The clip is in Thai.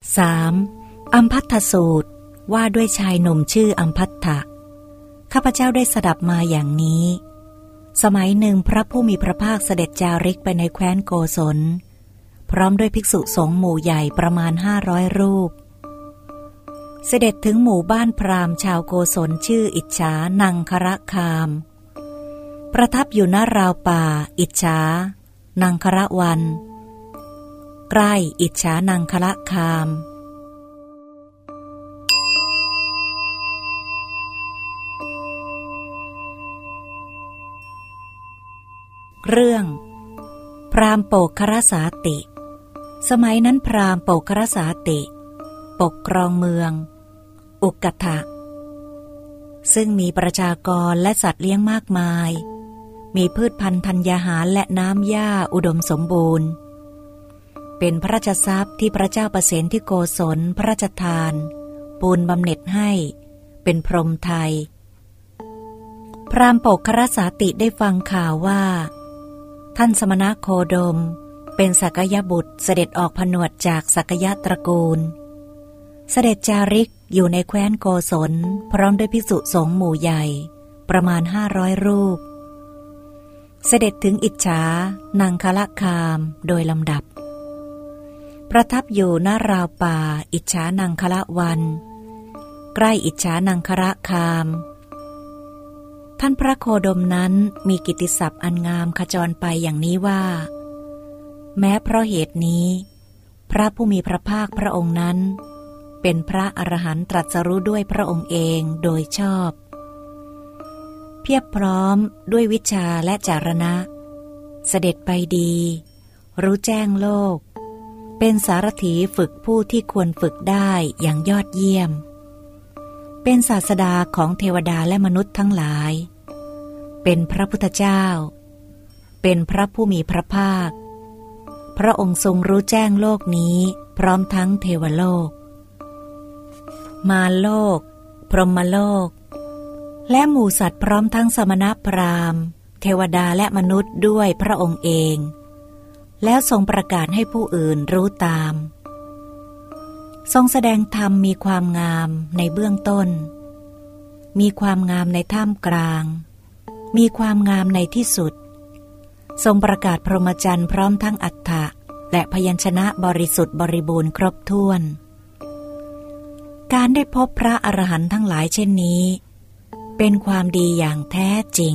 3. อัมพัทธสูตรว่าด้วยชายหนุ่มชื่ออัมพัทธะข้าพเจ้าได้สดับมาอย่างนี้ สมัยหนึ่งพระผู้มีพระภาคเสด็จจาริกไปในแคว้นโกศล พร้อมด้วยภิกษุสงฆ์หมู่ใหญ่ประมาณห้าร้อยรูป เสด็จถึงหมู่บ้านพราหมณ์ชาวโกศลชื่ออิจฉานังคระคาม ประทับอยู่หน้าราวป่า อิจฉานังคระวัน ใกล้อิจฉานังคละคาม เรื่อง พรามโปกครสาติ สมัยนั้นพรามโปกครสาติ ปกครองเมือง อุกกทะซึ่งมีประชากรและสัตว์เลี้ยงมากมาย มีพืชพันธุ์ธัญญาหารและน้ำหญ้าอุดมสมบูรณ์ เป็นพระราชทรัพย์ที่พระเจ้าประเสนที่โกศลพระราชทาน ปูนบำเหน็จให้ เป็นพรหมไทย พรามปกครสาติได้ฟังข่าวว่า ท่านสมณะโคดม เป็นสักยบุตรเสด็จออกผนวดจากสักยะตระกูล เสด็จจาริกอยู่ในแคว้นโกศล พร้อมด้วยภิกษุสงหมู่ใหญ่ ประมาณห้าร้อยรูป เสด็จถึงอิจฉานางคละคามโดยลำดับ ประทับอยู่หน้าราวป่า อิจฉานังคละวัน ใกล้อิจฉานังคระคาม ท่านพระโคดมนั้นมีกิติศัพท์อันงามขจรไปอย่างนี้ว่า แม้เพราะเหตุนี้ พระผู้มีพระภาคพระองค์นั้น เป็นพระอรหันตรัสรู้ด้วยพระองค์เองโดยชอบ เพียบพร้อมด้วยวิชาและจารณะ เสด็จไปดี รู้แจ้งโลก เป็นสารถีฝึกผู้ที่ควรฝึกได้อย่างยอดเยี่ยม เป็นศาสดาของเทวดาและมนุษย์ทั้งหลาย เป็นพระพุทธเจ้า เป็นพระผู้มีพระภาค พระองค์ทรงรู้แจ้งโลกนี้พร้อมทั้งเทวโลก มาโลก พรหมโลก และหมู่สัตว์พร้อมทั้งสมณพราหมณ์ เทวดาและมนุษย์ด้วยพระองค์เอง แล้วทรงประกาศให้ผู้อื่นรู้ตาม ทรงแสดงธรรมมีความงามในเบื้องต้น มีความงามในท่ามกลาง มีความงามในที่สุด ทรงประกาศพรหมจรรย์พร้อมทั้งอัฏฐะและพยัญชนะบริสุทธิ์บริบูรณ์ครบถ้วน การได้พบพระอรหันต์ทั้งหลายเช่นนี้ เป็นความดีอย่างแท้จริง